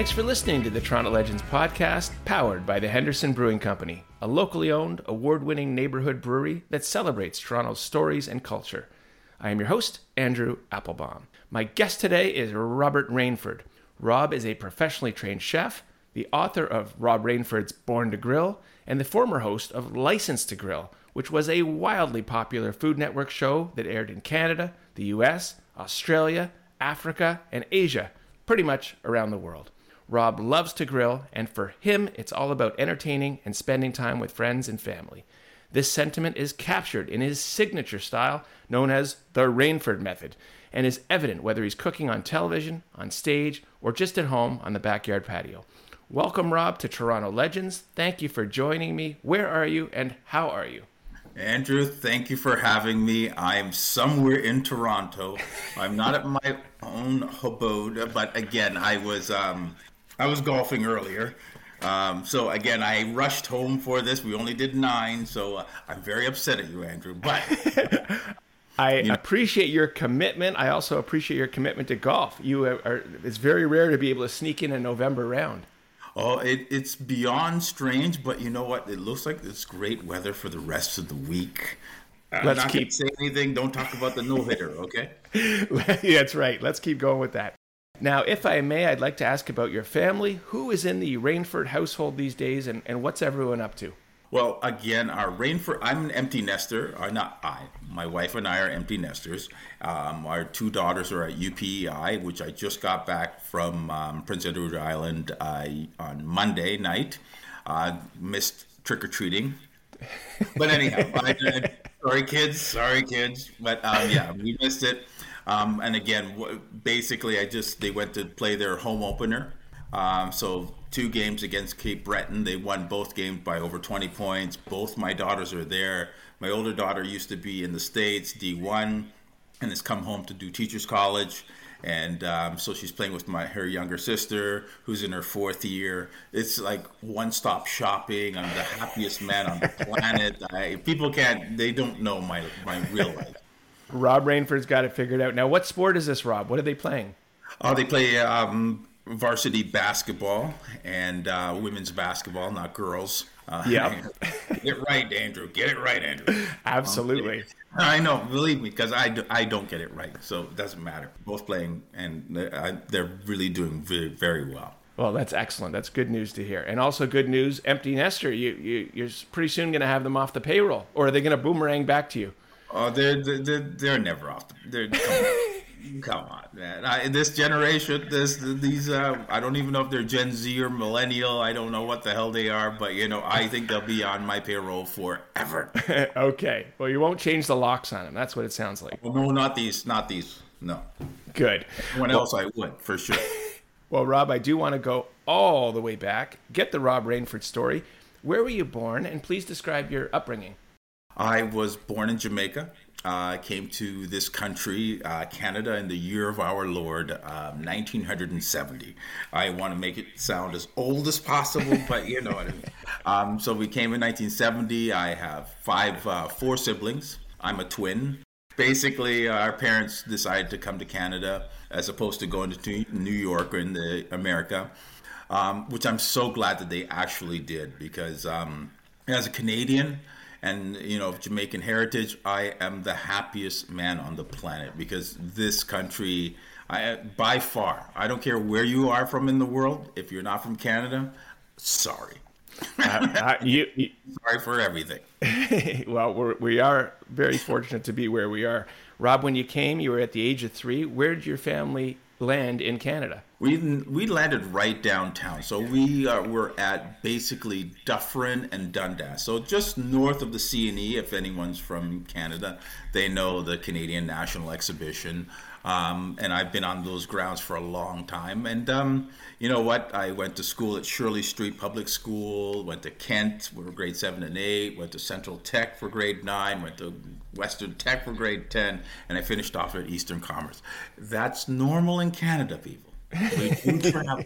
Thanks for listening to the Toronto Legends podcast, powered by the Henderson Brewing Company, a locally owned, award winning neighborhood brewery that celebrates Toronto's stories and culture. I am your host, Andrew Applebaum. My guest today is Robert Rainford. Rob is a professionally trained chef, the author of Rob Rainford's Born to Grill, and the former host of License to Grill, which was a wildly popular Food Network show that aired in Canada, the US, Australia, Africa, and Asia, pretty much around the world. Rob loves to grill, and for him, it's all about entertaining and spending time with friends and family. This sentiment is captured in his signature style, known as the Rainford Method, and is evident whether he's cooking on television, on stage, or just at home on the backyard patio. Welcome, Rob, to Toronto Legends. Thank you for joining me. Where are you, and how are you? Andrew, thank you for having me. I'm somewhere in Toronto. I'm not at my own abode, but again, I was um, I was golfing earlier. Um, so again, I rushed home for this. We only did nine, so uh, I'm very upset at you, Andrew. But I you know, appreciate your commitment. I also appreciate your commitment to golf. You are, it's very rare to be able to sneak in a November round. Oh, it, it's beyond strange, but you know what? It looks like it's great weather for the rest of the week. I'm Let's keep saying anything. Don't talk about the no hitter, okay? That's right. Let's keep going with that. Now, if I may, I'd like to ask about your family. Who is in the Rainford household these days, and, and what's everyone up to? Well, again, our Rainford, I'm an empty nester. Uh, not I. My wife and I are empty nesters. Um, our two daughters are at UPEI, which I just got back from um, Prince Edward Island uh, on Monday night. Uh, missed trick or treating. But anyhow, I, sorry, kids. Sorry, kids. But um, yeah, we missed it. Um, and again, basically, I just they went to play their home opener. Um, so two games against Cape Breton, they won both games by over 20 points. Both my daughters are there. My older daughter used to be in the states, D1, and has come home to do teachers college. And um, so she's playing with my her younger sister, who's in her fourth year. It's like one-stop shopping. I'm the happiest man on the planet. I, people can't, they don't know my my real life. Rob Rainford's got it figured out. Now, what sport is this, Rob? What are they playing? Oh, they play um, varsity basketball and uh, women's basketball, not girls. Uh, yeah. get it right, Andrew. Get it right, Andrew. Absolutely. Um, I know, believe me, because I, do, I don't get it right. So it doesn't matter. Both playing, and they're, they're really doing very, very well. Well, that's excellent. That's good news to hear. And also good news, empty nester. You, you you're pretty soon going to have them off the payroll, or are they going to boomerang back to you? Oh, they're they're, they're never off. The, they're come on, come on man. I, this generation, this these uh, I don't even know if they're Gen Z or millennial. I don't know what the hell they are, but you know, I think they'll be on my payroll forever. okay. Well, you won't change the locks on them. That's what it sounds like. Well, no, not these. Not these. No. Good. Anyone well, else, I would for sure. well, Rob, I do want to go all the way back. Get the Rob Rainford story. Where were you born? And please describe your upbringing. I was born in Jamaica. I uh, came to this country, uh, Canada, in the year of our Lord, uh, 1970. I want to make it sound as old as possible, but you know what I mean. Um, so we came in 1970. I have five, uh, four siblings. I'm a twin. Basically, our parents decided to come to Canada as opposed to going to New York or in the America, um, which I'm so glad that they actually did because um, as a Canadian, and you know of Jamaican heritage, I am the happiest man on the planet because this country, I by far, I don't care where you are from in the world. If you're not from Canada, sorry. uh, uh you, you, sorry for everything. well, we're, we are very fortunate to be where we are. Rob, when you came, you were at the age of three. Where did your family land in Canada? We we landed right downtown, so we uh, were at basically Dufferin and Dundas, so just north of the CNE. If anyone's from Canada, they know the Canadian National Exhibition. Um, and I've been on those grounds for a long time. And um, you know what? I went to school at Shirley Street Public School, went to Kent for grade seven and eight, went to Central Tech for grade nine, went to Western Tech for grade 10, and I finished off at Eastern Commerce. That's normal in Canada, people.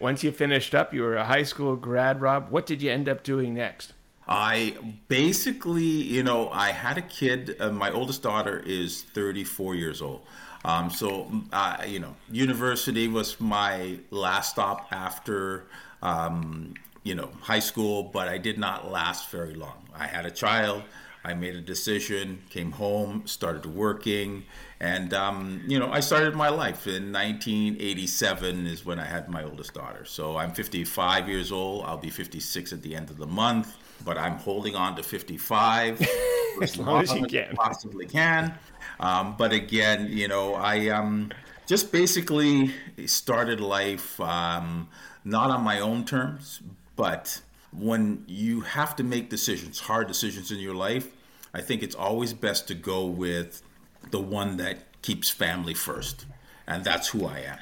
Once you finished up, you were a high school grad, Rob. What did you end up doing next? I basically, you know, I had a kid. Uh, my oldest daughter is 34 years old. Um, so, uh, you know, university was my last stop after, um, you know, high school, but I did not last very long. I had a child. I made a decision, came home, started working, and um, you know I started my life in 1987 is when I had my oldest daughter. So I'm 55 years old. I'll be 56 at the end of the month, but I'm holding on to 55 as long as you can, possibly can. Um, but again, you know I um, just basically started life um, not on my own terms, but when you have to make decisions, hard decisions in your life, I think it's always best to go with the one that keeps family first. And that's who I am.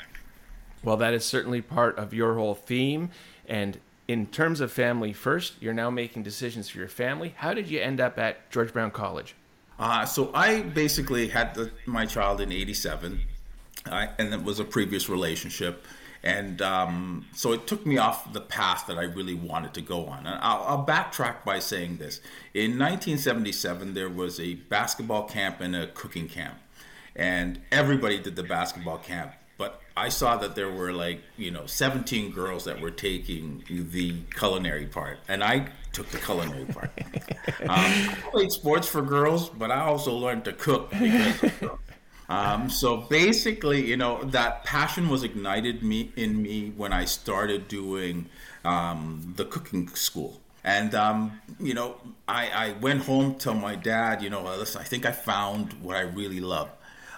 Well, that is certainly part of your whole theme. And in terms of family first, you're now making decisions for your family. How did you end up at George Brown College? Uh, so I basically had the, my child in 87, uh, and it was a previous relationship. And um, so it took me off the path that I really wanted to go on. And I'll, I'll, backtrack by saying this. In 1977, there was a basketball camp and a cooking camp. And everybody did the basketball camp. I saw that there were like, you know, 17 girls that were taking the culinary part. And I took the culinary part. um, I played sports for girls, but I also learned to cook because um, so basically, you know, that passion was ignited me in me when I started doing um, the cooking school. And um, you know, I, I, went home to my dad. You know, listen, I think I found what I really love.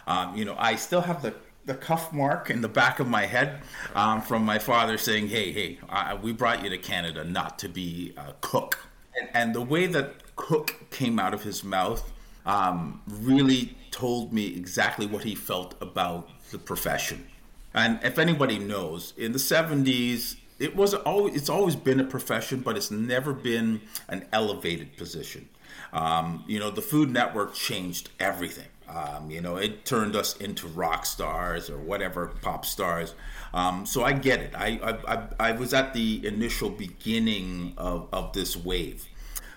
Um, you know, I still have the the cuff mark in the back of my head um, from my father saying, "Hey, hey, uh, we brought you to Canada not to be a cook." And, and the way that cook came out of his mouth um, really told me exactly what he felt about the profession. And if anybody knows, in the 70s, it was always it's always been a profession, but it's never been an elevated position. Um, you know, the Food Network changed everything. Um, you know, it turned us into rock stars or whatever pop stars. Um, so I get it. I, I, I, I was at the initial beginning of, of this wave.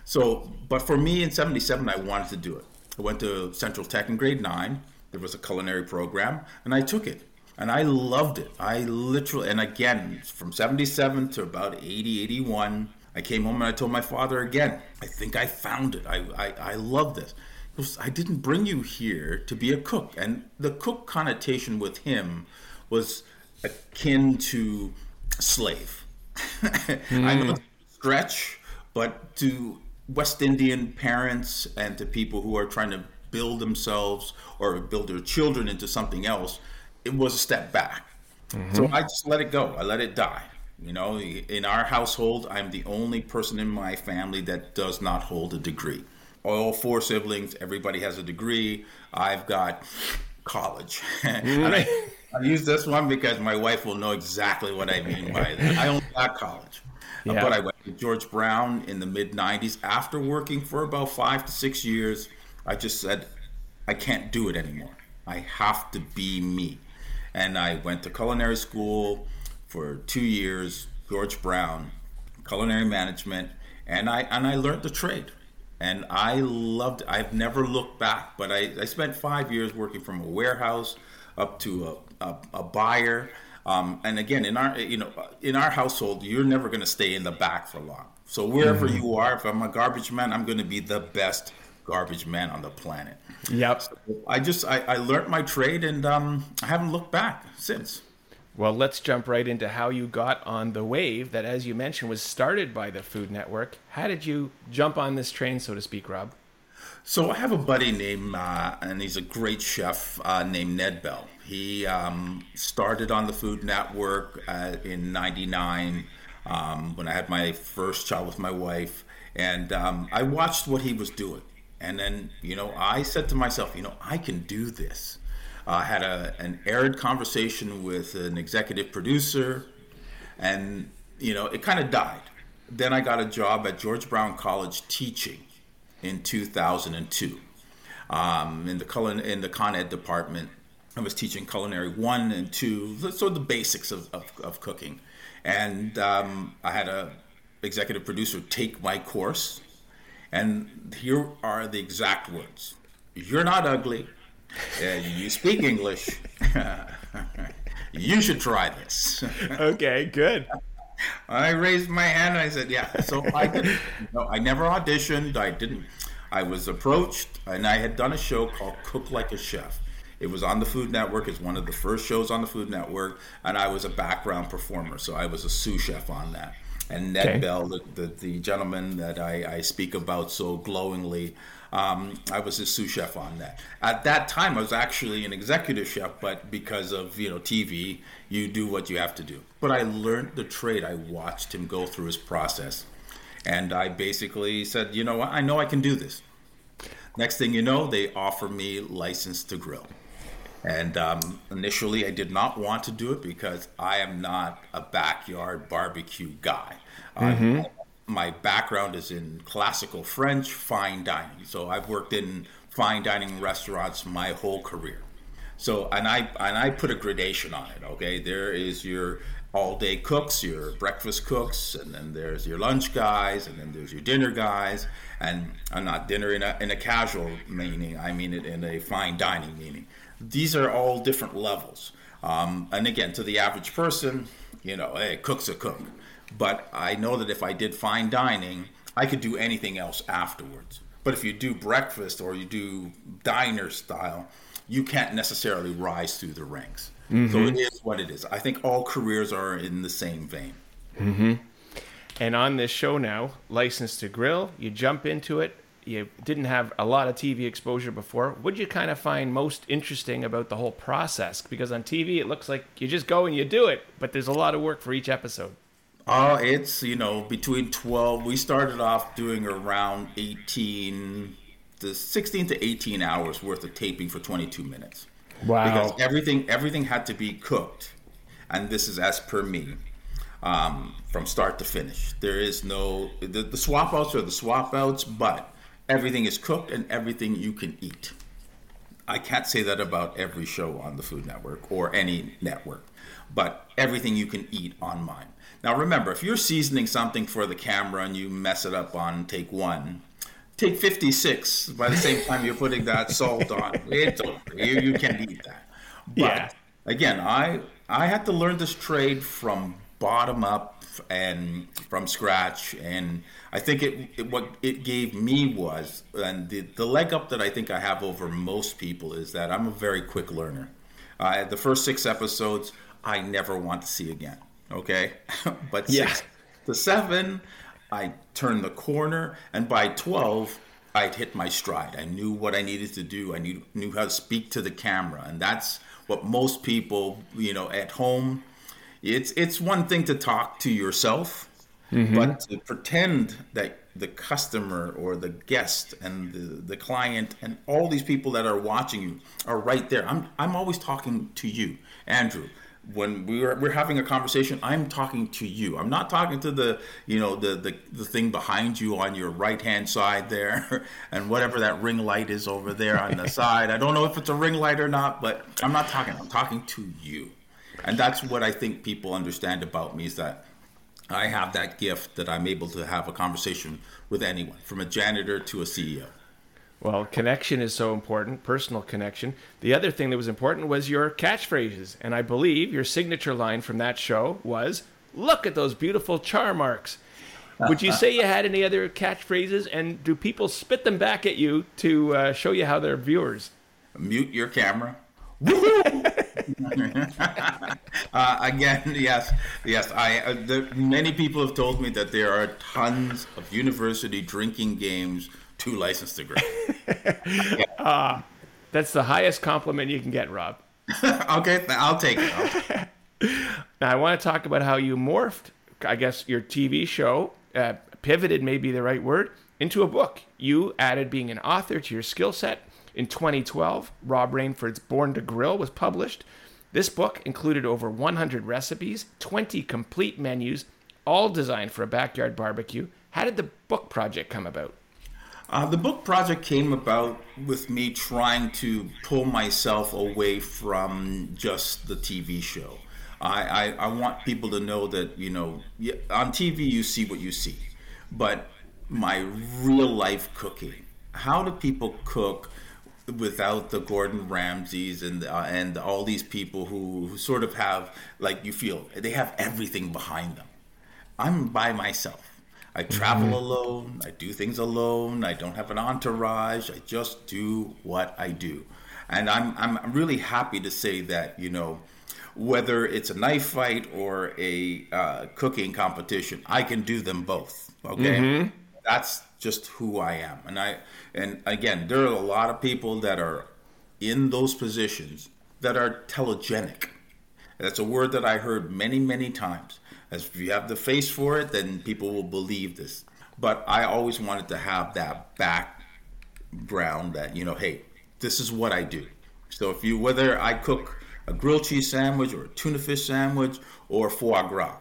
So, but for me in '77, I wanted to do it. I went to Central Tech in grade nine. There was a culinary program, and I took it. And I loved it. I literally, and again, from 77 to about 80, 81, I came home and I told my father again, I think I found it. I, I, I love this. Was, I didn't bring you here to be a cook. And the cook connotation with him was akin to slave. mm. I know it's a stretch, but to West Indian parents and to people who are trying to build themselves or build their children into something else, it was a step back. Mm-hmm. So I just let it go. I let it die. You know, in our household, I'm the only person in my family that does not hold a degree. All four siblings, everybody has a degree. I've got college. and I, I use this one because my wife will know exactly what I mean by that. I only got college. Uh, yeah. But I went to George Brown in the mid 90s. After working for about five to six years, I just said, I can't do it anymore. I have to be me. And I went to culinary school for two years, George Brown, culinary management, and I and I learned the trade. And I loved. I've never looked back, but I, I spent five years working from a warehouse up to a, a, a buyer um, and again, in our you know in our household, you're never going to stay in the back for long. So wherever mm-hmm. you are, if I'm a garbage man, I'm going to be the best garbage man on the planet. Yep. So I just I, I learned my trade, and um, I haven't looked back since. Well, let's jump right into how you got on the wave that, as you mentioned, was started by the Food Network. How did you jump on this train, so to speak, Rob? So I have a buddy named, uh, and he's a great chef uh, named Ned Bell. He um, started on the Food Network uh, in '99 um, when I had my first child with my wife, and um, I watched what he was doing. And then, you know, I said to myself, you know, I can do this. I had a, an aired conversation with an executive producer, and you know, it kind of died. Then I got a job at George Brown College teaching in 2002 um, in the culin- in the con ed department. I was teaching culinary one and two, so the basics of, of, of cooking. And um, I had a executive producer take my course, and here are the exact words: "You're not ugly, you speak English. you should try this. okay, good. I raised my hand and I said, "Yeah." So I didn't. No, I never auditioned. I didn't. I was approached, and I had done a show called Cook Like a Chef. It was on the Food Network. It's one of the first shows on the Food Network, and I was a background performer, so I was a sous chef on that. And Ned okay. Bell, the, the, the, gentleman that I, I speak about so glowingly, um, I was a sous chef on that. At that time, I was actually an executive chef, but because of you know TV, you do what you have to do. But I learned the trade. I watched him go through his process, and I basically said, you know what, I know I can do this. Next thing you know, they offer me license to grill. And um, initially, I did not want to do it because I am not a backyard barbecue guy. Mm-hmm my background is in classical French fine dining. So I've worked in fine dining restaurants my whole career. So and I and I put a gradation on it. Okay, there is your all day cooks, your breakfast cooks, and then there's your lunch guys, and then there's your dinner guys. And I'm not dinner in a, in a casual meaning, I mean it in a fine dining meaning. These are all different levels. Um, and again, to the average person, you know, hey, cook's a cook. But I know that if I did fine dining, I could do anything else afterwards. But if you do breakfast or you do diner style, you can't necessarily rise through the ranks. Mm-hmm. So it is what it is. I think all careers are in the same vein. Mm-hmm. And on this show now, License to Grill, you jump into it. You didn't have a lot of TV exposure before. What did you kind of find most interesting about the whole process? Because on TV, it looks like you just go and you do it, but there's a lot of work for each episode. Oh, it's you know between twelve. We started off doing around eighteen, the sixteen to eighteen hours worth of taping for twenty two minutes. Wow! Because everything everything had to be cooked, and this is as per me, um, from start to finish. There is no the, the swap outs are the swap outs, but everything is cooked and everything you can eat. I can't say that about every show on the Food Network or any network, but everything you can eat on mine. Now remember, if you're seasoning something for the camera and you mess it up on take one, take 56 by the same time you're putting that salt on. It's over. You, you can't eat that. But yeah. again, I I had to learn this trade from bottom up and from scratch and I think it, it, what it gave me was and the, the leg up that I think I have over most people is that I'm a very quick learner. Uh, the first six episodes I never want to see again okay? but yeah. six to seven, I turned the corner, and by 12, I'd hit my stride. I knew what I needed to do. I knew, knew how to speak to the camera, and that's what most people, you know, at home. It's it's one thing to talk to yourself, mm-hmm. but to pretend that the customer or the guest and the, the client and all these people that are watching you are right there. I'm I'm always talking to you, Andrew when we were we're having a conversation i'm talking to you. I'm not talking to the you know the the, the thing behind you on your right hand side there and whatever that ring light is over there on the side. I don't know if it's a ring light or not but i'm not talking. I'm talking to you. And that's what i think people understand about me is that i have that gift that i'm able to have a conversation with anyone from a janitor to a ceo well, connection is so important, personal connection. The other thing that was important was your catchphrases. And I believe your signature line from that show was Look at those beautiful char marks. Would you say you had any other catchphrases? And do people spit them back at you to uh, show you how they're viewers? Mute your camera. uh, again, yes, yes. I uh, the, many people have told me that there are tons of university drinking games two license degrees. yeah. uh, that's the highest compliment you can get, Rob. okay, I'll take it. I'll take it. now, I want to talk about how you morphed, I guess, your TV show, uh, pivoted, may be the right word, into a book. You added being an author to your skill set. In 2012, Rob Rainford's Born to Grill was published. This book included over 100 recipes, 20 complete menus, all designed for a backyard barbecue. How did the book project come about? Uh, the book project came about with me trying to pull myself away from just the TV show. I, I, I, want people to know that, you know, on TV you see what you see, but my real life cooking, how do people cook without the Gordon Ramsays and uh, and all these people who, who sort of have like you feel they have everything behind them. I'm by myself. I travel mm-hmm. alone. I do things alone. I don't have an entourage. I just do what I do, and I'm I'm really happy to say that you know whether it's a knife fight or a uh, cooking competition, I can do them both. Okay, mm-hmm. that's just who I am, and I and again, there are a lot of people that are in those positions that are telegenic. That's a word that I heard many many times. As if you have the face for it, then people will believe this. But I always wanted to have that background that you know, hey, this is what I do. So if you whether I cook a grilled cheese sandwich or a tuna fish sandwich or foie gras.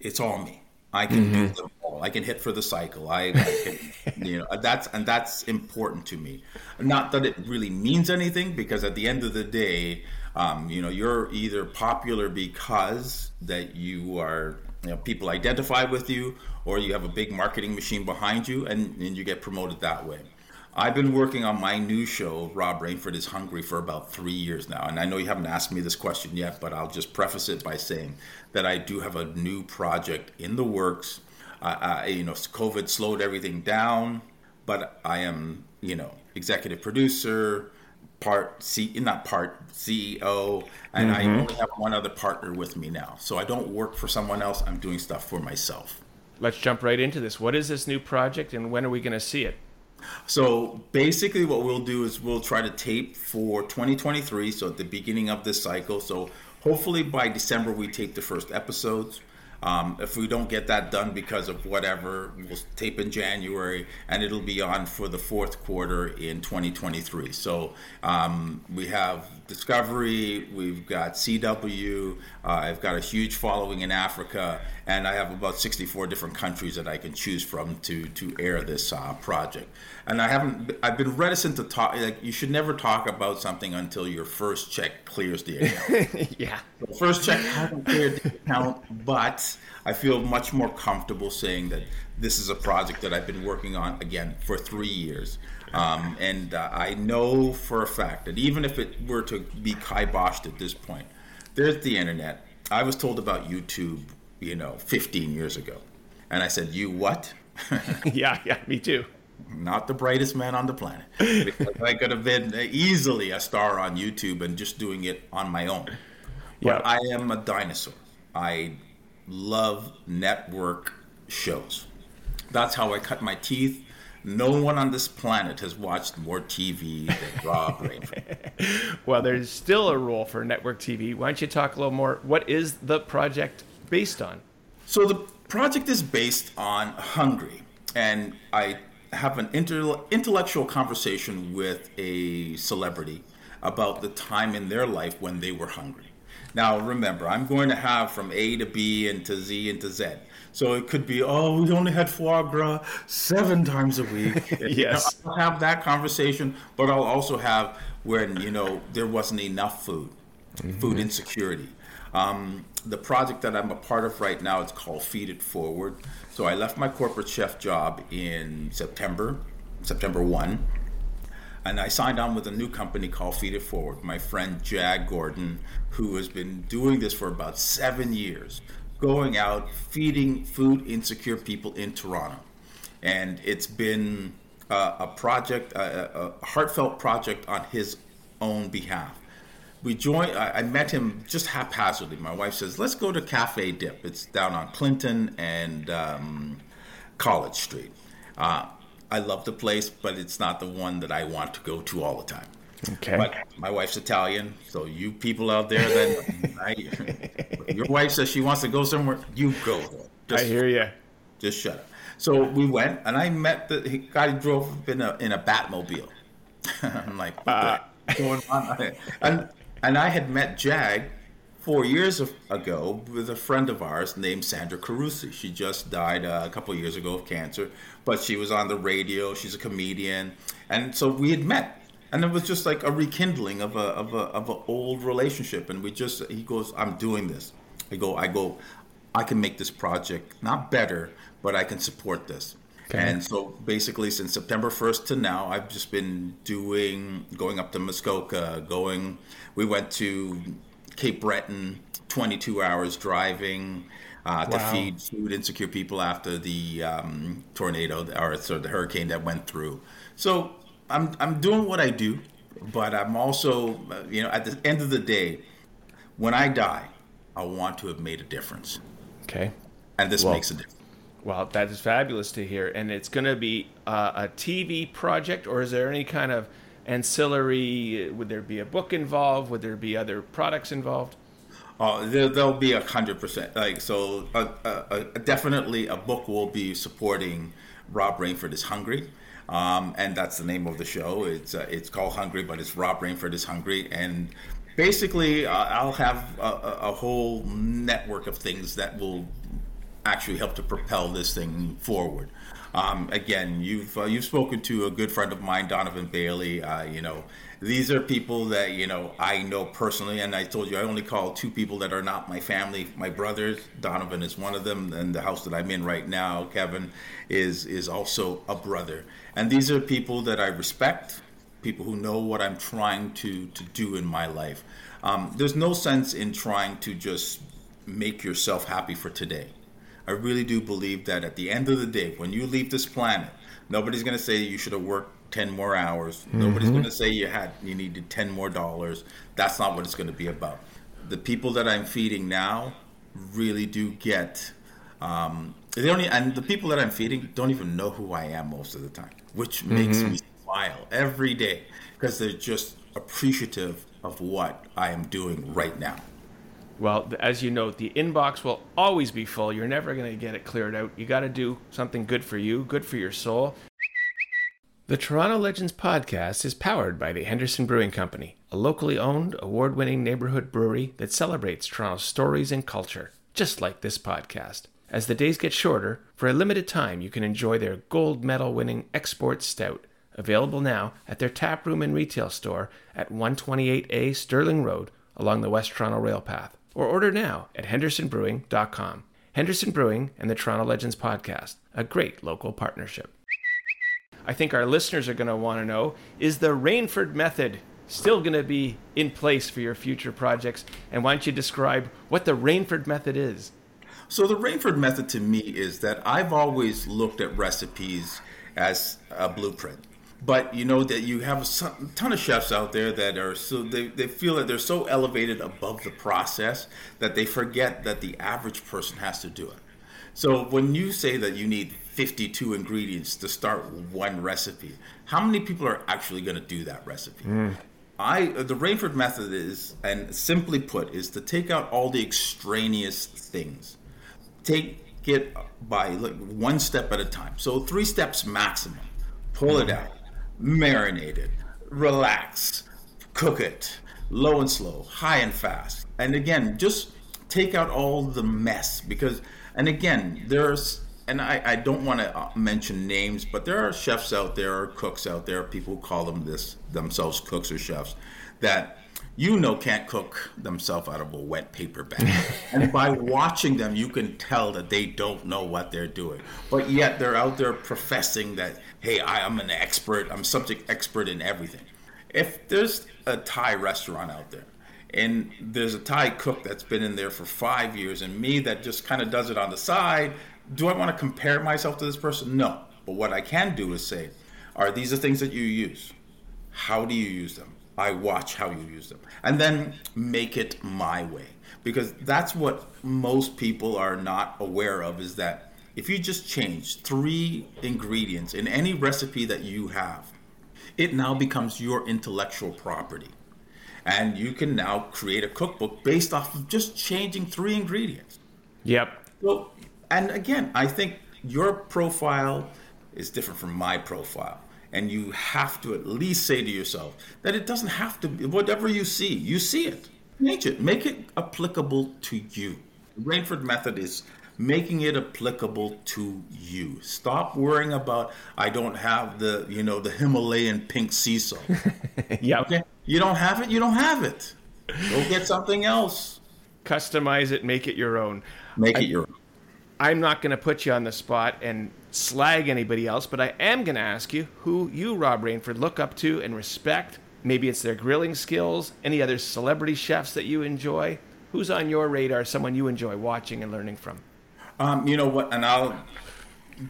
It's all me. I can mm-hmm. do them all. I can hit for the cycle. I, I can, you know, that's and that's important to me. Not that it really means anything, because at the end of the day, um, you know, you're either popular because that you are, you know, people identify with you, or you have a big marketing machine behind you, and, and you get promoted that way. I've been working on my new show, Rob Rainford is Hungry, for about three years now. And I know you haven't asked me this question yet, but I'll just preface it by saying that I do have a new project in the works. Uh, I, you know, COVID slowed everything down, but I am, you know, executive producer, part C, not part CEO, and mm-hmm. I only have one other partner with me now. So I don't work for someone else. I'm doing stuff for myself. Let's jump right into this. What is this new project, and when are we going to see it? So basically, what we'll do is we'll try to tape for 2023, so at the beginning of this cycle. So hopefully by December, we tape the first episodes. Um, if we don't get that done because of whatever, we'll tape in January and it'll be on for the fourth quarter in 2023. So um, we have Discovery, we've got CW, uh, I've got a huge following in Africa, and I have about 64 different countries that I can choose from to to air this uh, project. And I haven't, I've been reticent to talk. Like you should never talk about something until your first check clears the account. yeah, the first check hasn't cleared the account, but I feel much more comfortable saying that this is a project that I've been working on again for three years. Um, and uh, I know for a fact that even if it were to be kiboshed at this point, there's the internet. I was told about YouTube, you know, 15 years ago. And I said, You what? yeah, yeah, me too. Not the brightest man on the planet. Because I could have been easily a star on YouTube and just doing it on my own. But yeah. I am a dinosaur. I love network shows. That's how I cut my teeth. No one on this planet has watched more TV than Rob Rainford. well, there's still a role for network TV. Why don't you talk a little more? What is the project based on? So the project is based on Hungry, and I have an intellectual conversation with a celebrity about the time in their life when they were hungry. Now, remember, I'm going to have from A to B and to Z and to Z. So it could be, oh, we only had foie gras seven times a week. yes. I'll have that conversation, but I'll also have when, you know, there wasn't enough food, mm-hmm. food insecurity. Um, the project that I'm a part of right now, it's called Feed It Forward. So I left my corporate chef job in September, September 1 and I signed on with a new company called Feed It Forward. My friend Jag Gordon, who has been doing this for about seven years, going out feeding food insecure people in Toronto. And it's been uh, a project, a, a, heartfelt project on his own behalf. We joined, I, I met him just haphazardly. My wife says, let's go to Cafe Dip. It's down on Clinton and um, College Street. Uh, I love the place, but it's not the one that I want to go to all the time. Okay. But my wife's Italian, so you people out there, then I, your wife says she wants to go somewhere, you go. Just, I hear you. Just shut up. So we went, and I met the guy drove in a in a Batmobile. I'm like, uh. going on? And and I had met Jag four years ago with a friend of ours named Sandra Carusi. She just died uh, a couple years ago of cancer, but she was on the radio. She's a comedian, and so we had met and it was just like a rekindling of a of a of an old relationship and we just he goes i'm doing this i go i go i can make this project not better but i can support this Okay. And so basically, since September 1st to now, I've just been doing, going up to Muskoka, going, we went to Cape Breton, 22 hours driving uh, wow. to feed food insecure people after the um, tornado or sort of the hurricane that went through. So I'm, I'm doing what I do, but I'm also, you know, at the end of the day, when I die, I want to have made a difference. Okay. And this well, makes a difference. Well, that is fabulous to hear. And it's going to be uh, a TV project, or is there any kind of ancillary? Would there be a book involved? Would there be other products involved? Uh, there, will be a hundred percent. Like so, uh, uh, definitely a book will be supporting Rob Rainford is hungry, um, and that's the name of the show. It's uh, it's called Hungry, but it's Rob Rainford is hungry, and basically uh, I'll have a, a, whole network of things that will actually help to propel this thing forward. Um, again, you've uh, you've spoken to a good friend of mine, Donovan Bailey. Uh, you know, these are people that you know I know personally, and I told you I only call two people that are not my family, my brothers. Donovan is one of them, and the house that I'm in right now, Kevin, is is also a brother. And these are people that I respect, people who know what I'm trying to to do in my life. Um, there's no sense in trying to just make yourself happy for today I really do believe that at the end of the day, when you leave this planet, nobody's going to say you should have worked 10 more hours. Mm-hmm. Nobody's going to say you had you needed 10 more dollars. That's not what it's going to be about. The people that I'm feeding now really do get um, they don't and the people that I'm feeding don't even know who I am most of the time, which makes mm-hmm. me smile every day because they're just appreciative of what I am doing right now. Well, as you know, the inbox will always be full. You're never going to get it cleared out. You got to do something good for you, good for your soul. The Toronto Legends podcast is powered by the Henderson Brewing Company, a locally owned, award winning neighborhood brewery that celebrates Toronto's stories and culture, just like this podcast. As the days get shorter, for a limited time, you can enjoy their gold medal winning export stout, available now at their tap room and retail store at 128A Sterling Road along the West Toronto Rail Path or order now at hendersonbrewing.com. Henderson Brewing and the Toronto Legends Podcast, a great local partnership. I think our listeners are going to want to know is the Rainford method still going to be in place for your future projects? And why don't you describe what the Rainford method is? So, the Rainford method to me is that I've always looked at recipes as a blueprint but you know that you have a ton of chefs out there that are so they, they feel that they're so elevated above the process that they forget that the average person has to do it so when you say that you need 52 ingredients to start one recipe how many people are actually going to do that recipe mm. I the Rainford method is, and simply put, is to take out all the extraneous things. Take it by like one step at a time. So three steps maximum. Pull it mm. out marinate it, relax, cook it, low and slow, high and fast. And again, just take out all the mess because, and again, there's, and I, I don't want to uh, mention names, but there are chefs out there, or cooks out there, people who call them this themselves cooks or chefs, that you know can't cook themselves out of a wet paper bag. and by watching them, you can tell that they don't know what they're doing. But yet they're out there professing that, hey, I am an expert, I'm subject expert in everything. If there's a Thai restaurant out there, and there's a Thai cook that's been in there for five years, and me that just kind of does it on the side, do I want to compare myself to this person? No. But what I can do is say, are these the things that you use? How do you use them? I watch how you use them. And then make it my way. Because that's what most people are not aware of is that if you just change three ingredients in any recipe that you have, it now becomes your intellectual property. And you can now create a cookbook based off of just changing three ingredients. Yep. Well, and again, I think your profile is different from my profile and you have to at least say to yourself that it doesn't have to be whatever you see, you see it. Change it. Make it applicable to you. The Rainford method is making it applicable to you. Stop worrying about I don't have the you know the Himalayan pink sea salt. yeah. Okay. You don't have it. You don't have it. Go get something else. Customize it. Make it your own. Make I, it your own. I'm not going to put you on the spot and slag anybody else, but I am going to ask you who you, Rob Rainford, look up to and respect. Maybe it's their grilling skills, any other celebrity chefs that you enjoy. Who's on your radar, someone you enjoy watching and learning from? Um, you know what? And I'll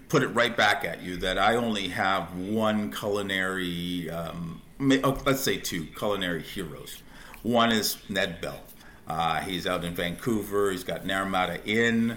put it right back at you that I only have one culinary, um, oh, let's say two culinary heroes. One is Ned Bell. Uh, he's out in Vancouver. He's got Naramata Inn.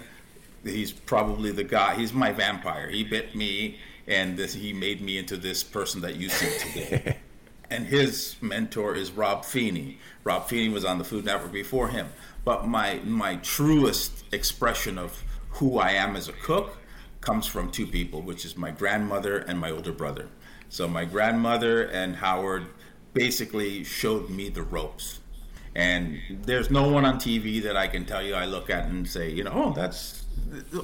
He's probably the guy. He's my vampire. He bit me, and this, he made me into this person that you see today. and his mentor is Rob Feeney. Rob Feeney was on the Food Network before him. But my my truest expression of who I am as a cook comes from two people, which is my grandmother and my older brother. So my grandmother and Howard basically showed me the ropes. And there's no one on TV that I can tell you I look at and say, you know, oh, that's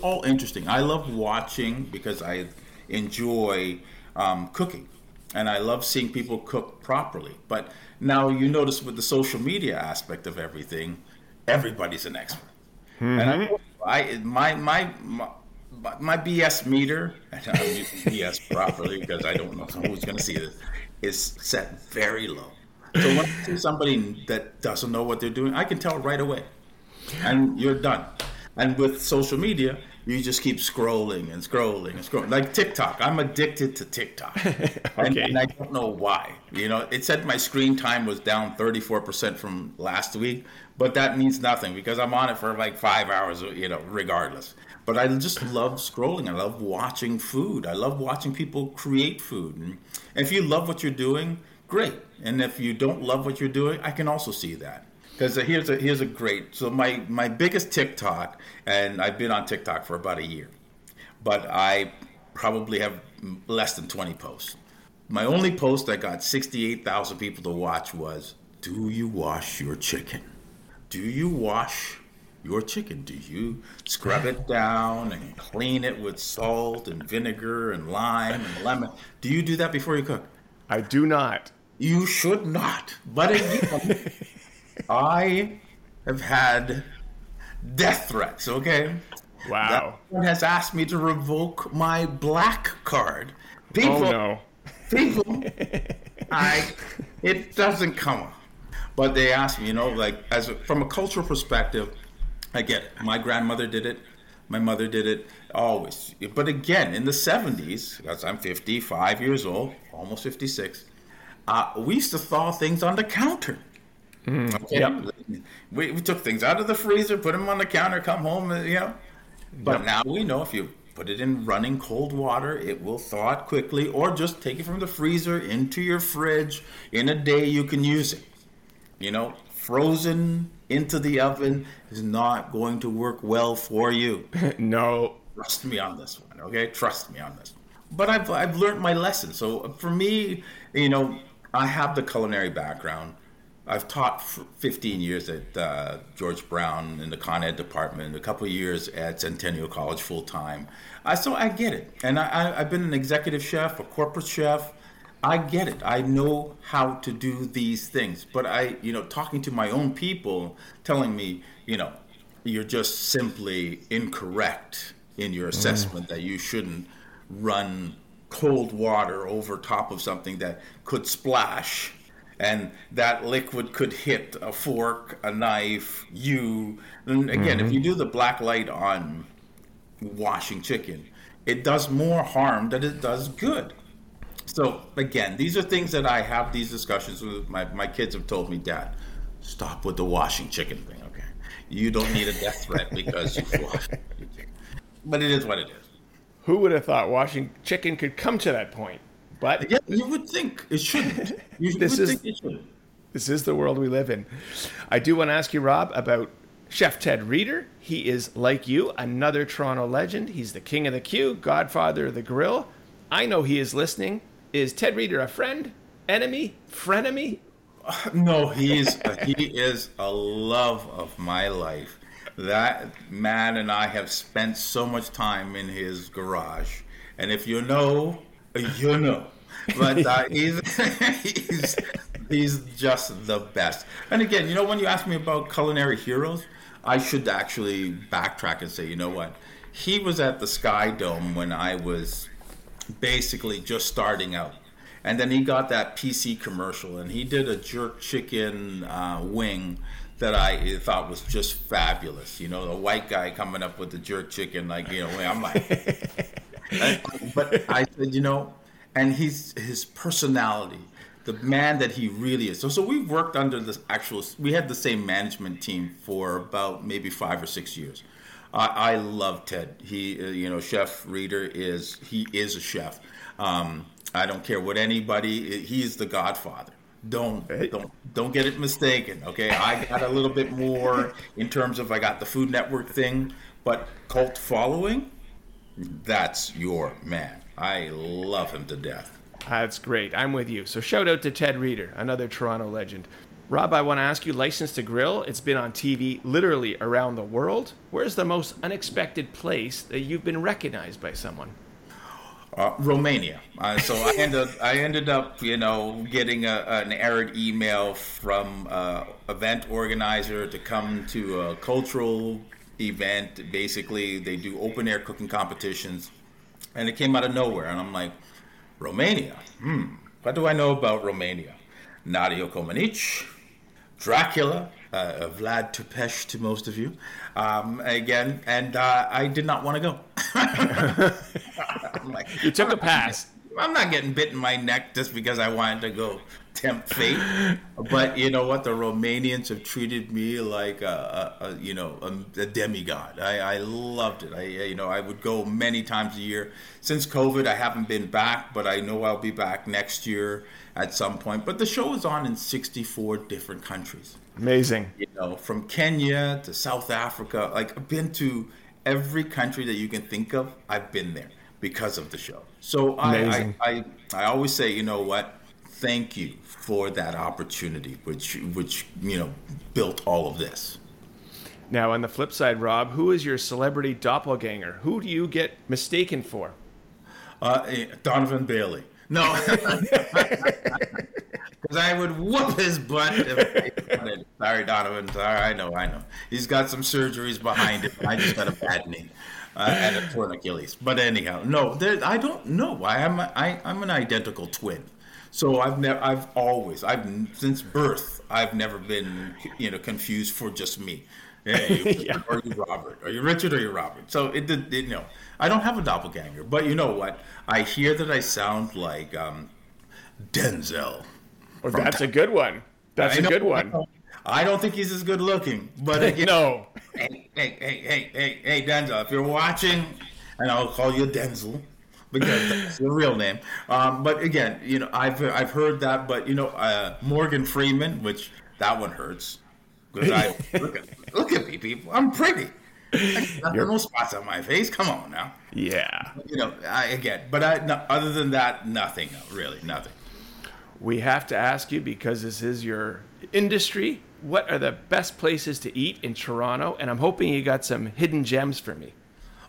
all interesting. I love watching because I enjoy um, cooking and I love seeing people cook properly. But now you notice with the social media aspect of everything, everybody's an expert. Mm-hmm. And I, I my, my, my my BS meter, and I'm using BS properly because I don't know who's going to see this, is set very low. So when I see somebody that doesn't know what they're doing, I can tell right away, and you're done. And with social media, you just keep scrolling and scrolling and scrolling. Like TikTok, I'm addicted to TikTok, okay. and, and, I don't know why. You know, it said my screen time was down 34% from last week, but that means nothing because I'm on it for like five hours. You know, regardless. But I just love scrolling. I love watching food. I love watching people create food. And if you love what you're doing, great. And if you don't love what you're doing, I can also see that. Because here's a here's a great. So my my biggest TikTok, and I've been on TikTok for about a year, but I probably have less than 20 posts. My only post that got 68,000 people to watch was, "Do you wash your chicken? Do you wash your chicken? Do you scrub it down and clean it with salt and vinegar and lime and lemon? Do you do that before you cook? I do not. You should not. But again, I have had death threats, okay? Wow. That has asked me to revoke my black card. People, oh, no. people, I, it doesn't come up. But they ask me, you know, like as a, from a cultural perspective, I get it. My grandmother did it. My mother did it always. But again, in the 70s, because I'm 55 years old, almost 56, uh, we used to thaw things on the counter. Mm, okay? Yep. We, we took things out of the freezer, put them on the counter, come home, you know. But yep. now we know if you put it in running cold water, it will thaw it quickly, or just take it from the freezer into your fridge. In a day, you can use it. You know, frozen into the oven is not going to work well for you. no. Trust me on this one, okay? Trust me on this. But I've, I've learned my lesson. So for me, you know, I have the culinary background. I've taught for 15 years at uh, George Brown in the Con Ed department, a couple of years at Centennial College full time. Uh, so I get it. And I, I, I've been an executive chef, a corporate chef, I get it. I know how to do these things. But I, you know, talking to my own people, telling me, you know, you're just simply incorrect in your assessment mm. that you shouldn't run cold water over top of something that could splash and that liquid could hit a fork, a knife, you. And again, mm-hmm. if you do the black light on washing chicken, it does more harm than it does good. So again, these are things that I have these discussions with my my kids have told me, Dad, stop with the washing chicken thing. Okay, you don't need a death threat because you washed. But it is what it is. Who would have thought washing chicken could come to that point? But yeah, you would think it shouldn't. You this is, think it shouldn't. This is the world we live in. I do want to ask you, Rob, about Chef Ted Reader. He is like you, another Toronto legend. He's the king of the queue, godfather of the grill. I know he is listening. Is Ted Reader a friend, enemy, frenemy? No, he's he is a love of my life. That man and I have spent so much time in his garage, and if you know, you know. But uh, he's he's he's just the best. And again, you know, when you ask me about culinary heroes, I should actually backtrack and say, you know what? he was at the Sky Dome when I was basically just starting out. And then he got that PC commercial and he did a jerk chicken uh, wing that I thought was just fabulous. You know, the white guy coming up with the jerk chicken, like, you know, I'm like, but I said, you know, and he's his personality, the man that he really is. So, so we've worked under this actual. We had the same management team for about maybe five or six years. I, I love Ted. He, uh, you know, Chef Reader is he is a chef. Um, I don't care what anybody. He is the Godfather. Don't don't don't get it mistaken. Okay, I got a little bit more in terms of I got the Food Network thing, but cult following, that's your man. I love him to death. That's great. I'm with you. So shout out to Ted Reader, another Toronto legend. Rob, I want to ask you, License to Grill, it's been on TV literally around the world. Where's the most unexpected place that you've been recognized by someone? Uh, Romania. Uh, so I ended I ended up you know getting a, an arid email from uh, event organizer to come to a cultural event. Basically, they do open air cooking competitions, and it came out of nowhere. And I'm like, Romania. Hmm. What do I know about Romania? Nadia Comaneci, Dracula, uh, Vlad Tepes to most of you, um, again, and uh, I did not want to go. like, you took a pass. I'm not getting bit in my neck just because I wanted to go tempt fate. but you know what? The Romanians have treated me like a, a, a you know a, a, demigod. I, I loved it. I you know I would go many times a year. Since COVID, I haven't been back, but I know I'll be back next year at some point. But the show is on in 64 different countries. Amazing. You know, from Kenya to South Africa. Like I've been to every country that you can think of. I've been there because of the show. So I, I, I, I always say, you know what? Thank you for that opportunity, which which you know built all of this. Now, on the flip side, Rob, who is your celebrity doppelganger? Who do you get mistaken for? Uh, eh, Donovan Bailey. No, because I would whoop his butt. If Sorry, Donovan. Sorry, I know, I know. He's got some surgeries behind him. I just got a bad knee uh, and a torn Achilles. But anyhow, no, there, I don't know. I am I, I'm an identical twin. So I've never, I've always, I've since birth, I've never been, you know, confused for just me. Hey, yeah. are you Robert? Are you Richard? Or are you Robert? So it did, you know, I don't have a doppelganger, but you know what? I hear that I sound like um, Denzel. Well, that's a good one. That's a good one. I don't think he's as good looking, but again, no. Hey, hey, hey, hey, hey, hey, Denzel, if you're watching, and I'll call you Denzel because that's your real name. Um, but again, you know, I've I've heard that, but you know, uh, Morgan Freeman, which that one hurts I look at look at me, people. I'm pretty. You're no spots on my face. Come on now. Yeah. You know, I again, but I, no, other than that, nothing. Really, nothing. We have to ask you because this is your industry. What are the best places to eat in Toronto? And I'm hoping you got some hidden gems for me.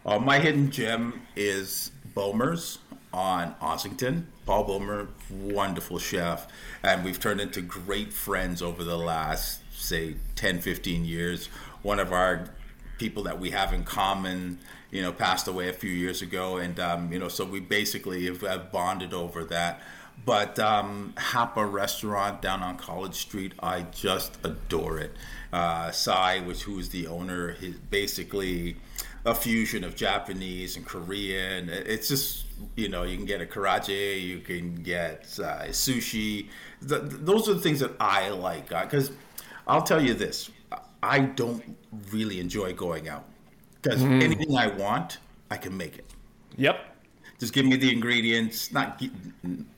Uh, my hidden gem is Boehmer's on Ossington. Paul Boehmer, wonderful chef, and we've turned into great friends over the last, say, 10, 15 years. One of our people that we have in common, you know, passed away a few years ago, and um, you know, so we basically have, have bonded over that. But um, Hapa Restaurant down on College Street, I just adore it. Uh, Sai, which who is the owner, he's basically a fusion of Japanese and Korean. It's just you know you can get a karaage, you can get uh, sushi. The, those are the things that I like because uh, I'll tell you this: I don't really enjoy going out because mm. anything I want, I can make it. Yep. Just give me the ingredients. Not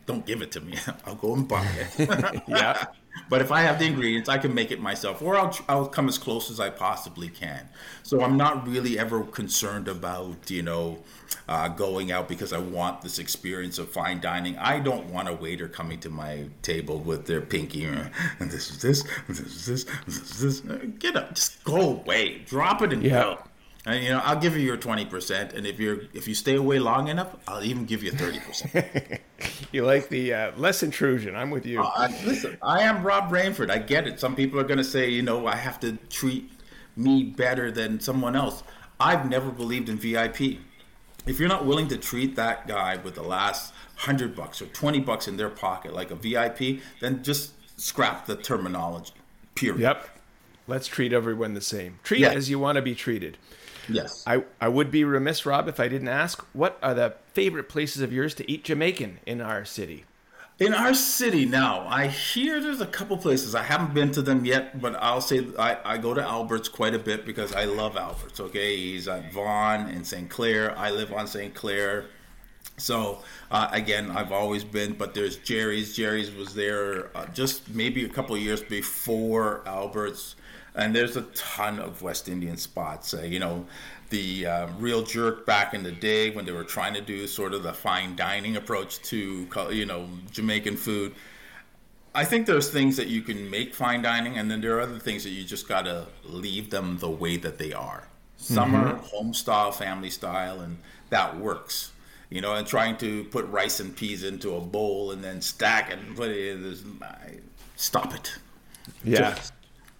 don't give it to me. I'll go and buy it. yeah. But if I have the ingredients, I can make it myself, or I'll, I'll come as close as I possibly can. So I'm not really ever concerned about, you know, uh, going out because I want this experience of fine dining. I don't want a waiter coming to my table with their pinky, and this is this, this is this, this is this. Get up, just go away, drop it and yeah. go. And you know, I'll give you your twenty percent, and if you're if you stay away long enough, I'll even give you thirty percent. you like the uh, less intrusion? I'm with you. Uh, listen, I am Rob Rainford. I get it. Some people are going to say, you know, I have to treat me better than someone else. I've never believed in VIP. If you're not willing to treat that guy with the last hundred bucks or twenty bucks in their pocket like a VIP, then just scrap the terminology. Period. Yep. Let's treat everyone the same. Treat Yeah. as you want to be treated. Yes. I, I would be remiss, Rob, if I didn't ask what are the favorite places of yours to eat Jamaican in our city? In our city now, I hear there's a couple places. I haven't been to them yet, but I'll say I, I go to Albert's quite a bit because I love Albert's. Okay, he's at Vaughan and St. Clair. I live on St. Clair. So uh, again, I've always been, but there's Jerry's. Jerry's was there uh, just maybe a couple of years before Albert's, and there's a ton of West Indian spots. Uh, you know, the uh, real jerk back in the day when they were trying to do sort of the fine dining approach to you know Jamaican food. I think there's things that you can make fine dining, and then there are other things that you just gotta leave them the way that they are. Some are home style, family style, and that works. You know, and trying to put rice and peas into a bowl and then stack it and put it in this. Stop it. Yeah. Just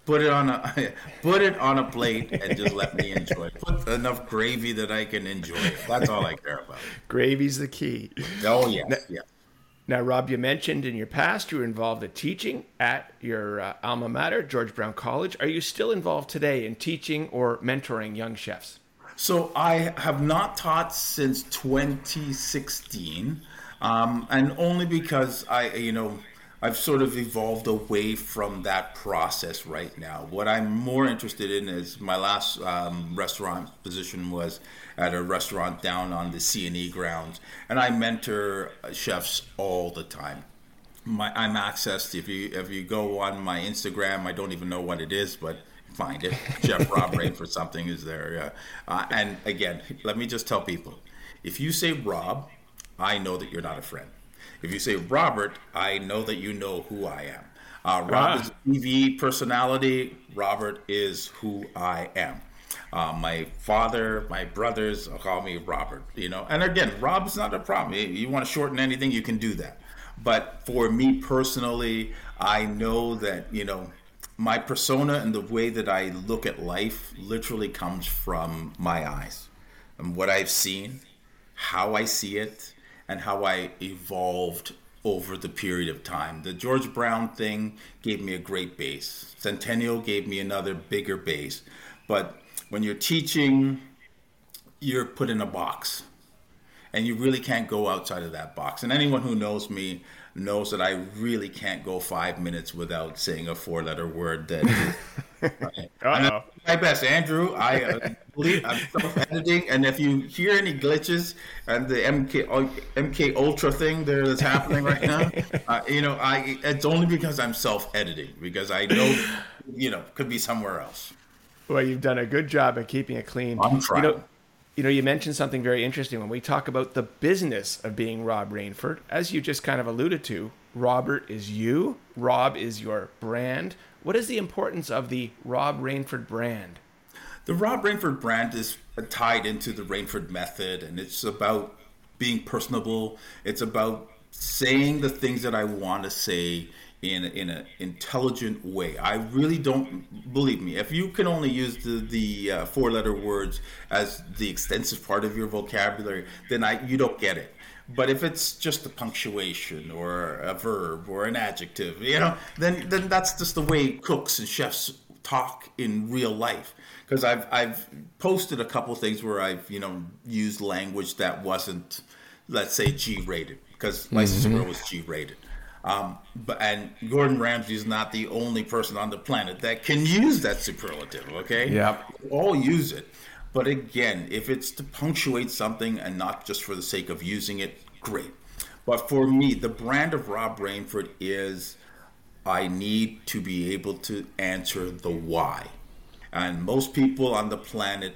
put it on a put it on a plate and just let me enjoy it. Put enough gravy that I can enjoy it. That's all I care about. Gravy's the key. Oh yes, yeah. Now, Rob, you mentioned in your past you were involved in teaching at your uh, alma mater, George Brown College. Are you still involved today in teaching or mentoring young chefs? So I have not taught since 2016, um, and only because I, you know, I've sort of evolved away from that process right now. What I'm more interested in is my last um, restaurant position was at a restaurant down on the CNE grounds, and I mentor chefs all the time my I'm accessed if you if you go on my Instagram, I don't even know what it is, but find it. Jeff Rob Rainford something is there. Uh, uh, and again, let me just tell people, if you say Rob, I know that you're not a friend. If you say Robert, I know that you know who I am. Uh, Rob Ah. is a TV personality. Robert is who I am. Uh, my father, my brothers call me Robert. You know, and again, Rob's not a problem. You- You want to shorten anything, you can do that. But for me personally, I know that you know my persona and the way that I look at life literally comes from my eyes and what I've seen, how I see it, and how I evolved over the period of time. The George Brown thing gave me a great base. Centennial gave me another bigger base. But when you're teaching, you're put in a box. And you really can't go outside of that box. And anyone who knows me knows that I really can't go five minutes without saying a four letter word that And Uh-oh. my best, Andrew. I uh, believe I'm self-editing, and if you hear any glitches and the MK MK Ultra thing there that's happening right now, uh, you know, I it's only because I'm self-editing because I know, you know, could be somewhere else. Well, you've done a good job of keeping it clean. I'm You trying. know, you know, you mentioned something very interesting when we talk about the business of being Rob Rainford. As you just kind of alluded to, Robert is you, Rob is your brand. What is the importance of the Rob Rainford brand? The Rob Rainford brand is tied into the Rainford method, and it's about being personable. It's about saying the things that I want to say in in an intelligent way. I really don't believe me. If you can only use the the uh, four letter words as the extensive part of your vocabulary, then I you don't get it. But if it's just a punctuation or a verb or an adjective, you know, then then that's just the way cooks and chefs talk in real life. Because I've I've posted a couple things where I've you know used language that wasn't, let's say, G rated. Because License to Grill was G rated. Um, but and Gordon Ramsay is not the only person on the planet that can use that superlative. Okay. Yep. We all use it. But again, if it's to punctuate something and not just for the sake of using it, great. But for me, the brand of Rob Rainford is I need to be able to answer the why. And most people on the planet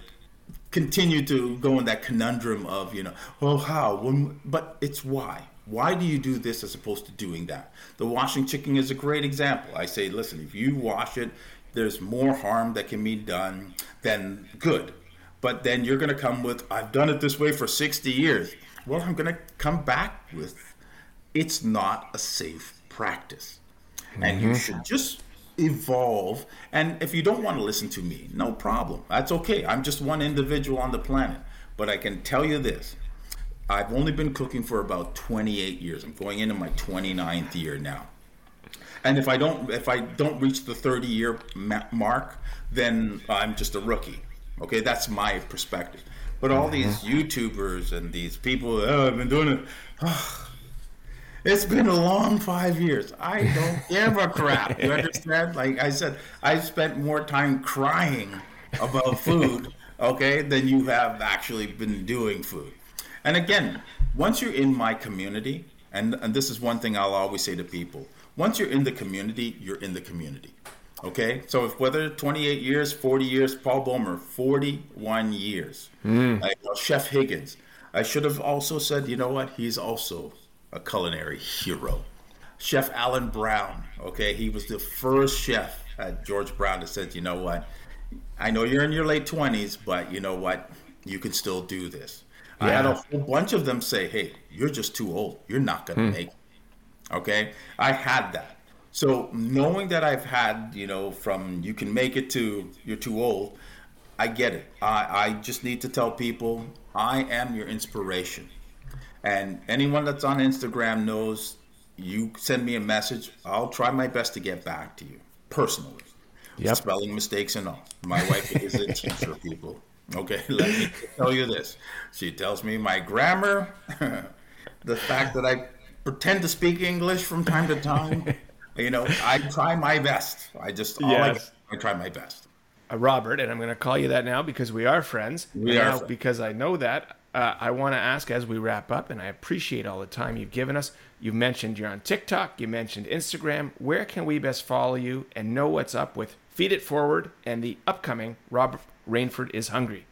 continue to go in that conundrum of, you know, well, how? When, but it's why. Why do you do this as opposed to doing that? The washing chicken is a great example. I say, listen, if you wash it, there's more harm that can be done than good. But then you're going to come with, I've done it this way for 60 years. Well, I'm going to come back with, it's not a safe practice. And you mm-hmm. should just evolve. And if you don't want to listen to me, no problem. That's okay. I'm just one individual on the planet. But I can tell you this I've only been cooking for about 28 years. I'm going into my 29th year now. And if I don't if I don't reach the 30 year mark, then I'm just a rookie. Okay, that's my perspective. But all these mm-hmm. YouTubers and these people, oh, I've been doing it. Oh, it's been a long five years. I don't give a crap. You understand? Like I said, I spent more time crying about food, okay, than you have actually been doing food. And again, once you're in my community, and, and this is one thing I'll always say to people once you're in the community, you're in the community. Okay, so if whether 28 years, 40 years, Paul Boehmer, 41 years, mm. uh, Chef Higgins. I should have also said, you know what? He's also a culinary hero. Chef Alan Brown, okay, he was the first chef at George Brown that said, you know what, I know you're in your late 20s, but you know what, you can still do this. Yeah. I had a whole bunch of them say, hey, you're just too old. You're not going to hmm. make it. Okay, I had that. So knowing that I've had, you know, from you can make it to you're too old, I get it. I, I just need to tell people I am your inspiration. And anyone that's on Instagram knows you send me a message, I'll try my best to get back to you personally. Yep. Spelling mistakes and all. My wife is a teacher, people. Okay, let me tell you this. She tells me my grammar, the fact that I pretend to speak English from time to time. you know, I try my best. I just all yes. I, I try my best. Uh, Robert, and I'm going to call you that now because we are friends. We are friends. because I know that uh, I want to ask as we wrap up, and I appreciate all the time you've given us. You mentioned you're on TikTok, you mentioned Instagram. Where can we best follow you and know what's up with Feed It Forward and the upcoming Robert Rainford is Hungry?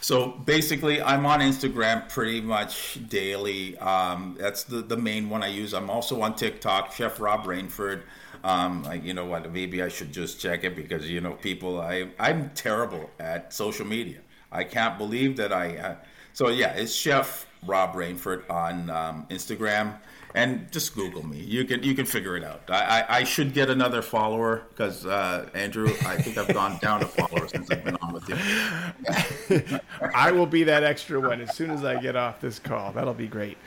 So basically, I'm on Instagram pretty much daily. Um, that's the, the main one I use. I'm also on TikTok, Chef Rob Rainford. Um, like, you know what? Maybe I should just check it because you know people. I I'm terrible at social media. I can't believe that I. Uh, so yeah, it's Chef Rob Rainford on um, Instagram, and just Google me. You can you can figure it out. I, I, I should get another follower because uh, Andrew, I think I've gone down a follower since I've been on with you. I will be that extra one as soon as I get off this call. That'll be great.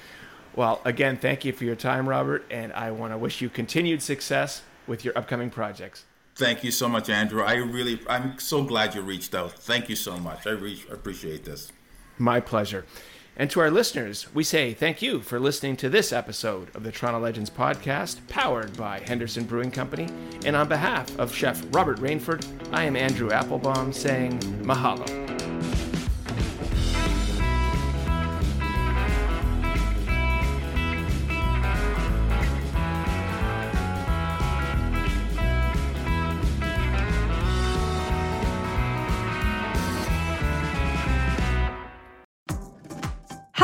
Well, again, thank you for your time, Robert, and I want to wish you continued success with your upcoming projects. Thank you so much, Andrew. I really, I'm so glad you reached out. Thank you so much. I re- appreciate this. My pleasure. And to our listeners, we say thank you for listening to this episode of the Toronto Legends podcast, powered by Henderson Brewing Company. And on behalf of Chef Robert Rainford, I am Andrew Applebaum saying mahalo.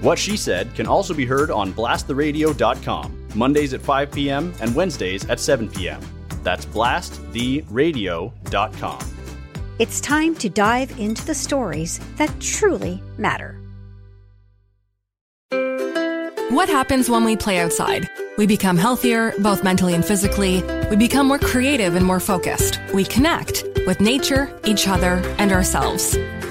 What She Said can also be heard on blasttheradio.com, Mondays at 5 p.m. and Wednesdays at 7 p.m. That's blasttheradio.com. It's time to dive into the stories that truly matter. What happens when we play outside? We become healthier, both mentally and physically. We become more creative and more focused. We connect with nature, each other, and ourselves.